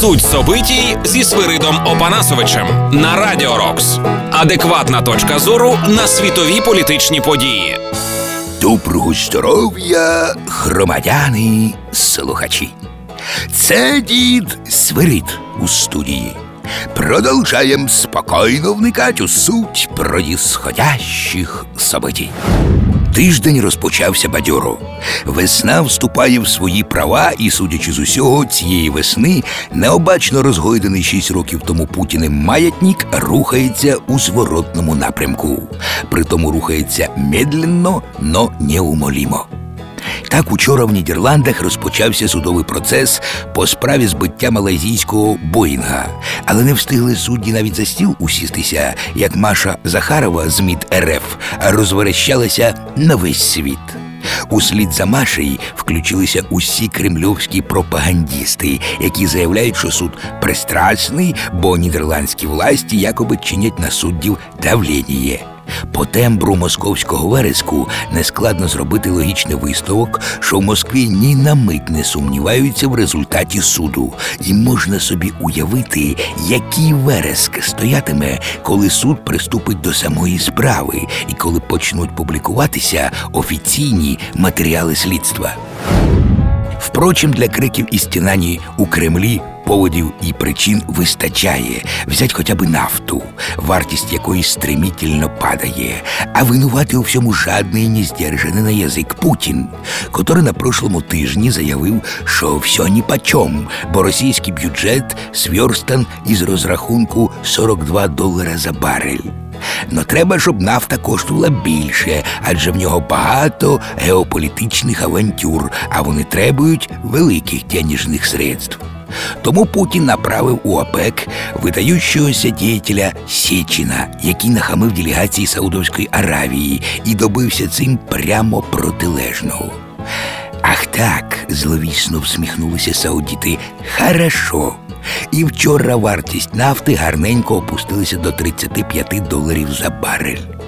Суть собитій зі Свиридом Опанасовичем на Радіо Рокс. Адекватна точка зору на світові політичні події. Доброго здоров'я, громадяни, слухачі. Це дід Свирид у студії. Продовжаємо спокійно вникати у суть проїсходящих событий. Тиждень розпочався бадьоро. Весна вступає в свої права, і, судячи з усього, цієї весни необачно розгойдений шість років тому Путіним маятник рухається у зворотному напрямку. Притому рухається медленно, но неумолімо. Так учора в Нідерландах розпочався судовий процес по справі збиття малайзійського Боїнга, але не встигли судді навіть за стіл усістися, як Маша Захарова з МІД РФ розверещалася на весь світ. Услід за Машею включилися усі кремльовські пропагандісти, які заявляють, що суд пристрасний, бо нідерландські власті якоби чинять на суддів давлення. По тембру московського вереску нескладно зробити логічний висновок, що в Москві ні на мить не сумніваються в результаті суду, і можна собі уявити, який вереск стоятиме, коли суд приступить до самої справи і коли почнуть публікуватися офіційні матеріали слідства. Впрочем, для криків і стінані у Кремлі поводів і причин вистачає взять хоча б нафту, вартість якої стремительно падає, а винувати у всьому жадний і нездержаний на язик Путін, котрий на прошлому тижні заявив, що все ні почом, бо російський бюджет сверстан із розрахунку 42 долара за барель. Но треба, щоб нафта коштувала більше, адже в нього багато геополітичних авантюр, а вони требують великих денежних средств. Тому Путін направив у ОПЕК видаючогося діятеля Сєчина, який нахамив делегації Саудовської Аравії і добився цим прямо протилежного. Ах так, зловісно всміхнулися саудіти. Хорошо. І вчора вартість нафти гарненько опустилася до 35 доларів за барель.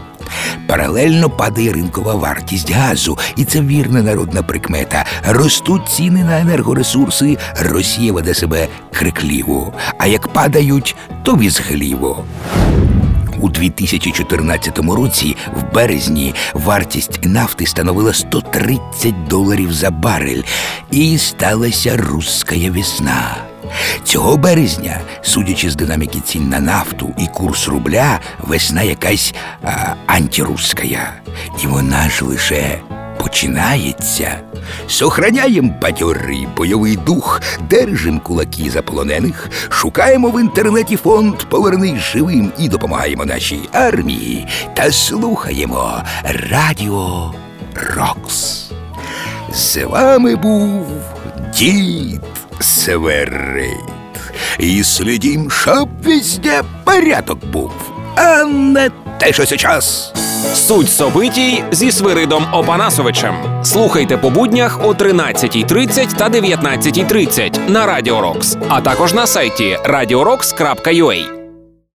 Паралельно падає ринкова вартість газу, і це вірна народна прикмета. Ростуть ціни на енергоресурси, Росія веде себе крикливо, а як падають, то візгливо. У 2014 році, в березні, вартість нафти становила 130 доларів за барель, і сталася руська весна. Цього березня, судячи з динаміки цін на нафту і курс рубля, весна якась а, антируська. І вона ж лише починається. Сохраняємо бадьорий бойовий дух, держим кулаки заполонених, шукаємо в інтернеті фонд Повернись живим і допомагаємо нашій армії та слухаємо Радіо Рокс. З вами був дід Северит. І слідім, щоб везде порядок був, а не те, що сейчас. Суть собитій зі Свиридом Опанасовичем. Слухайте по буднях о 13.30 та 19.30 на Радіо Рокс, а також на сайті radiorocks.ua.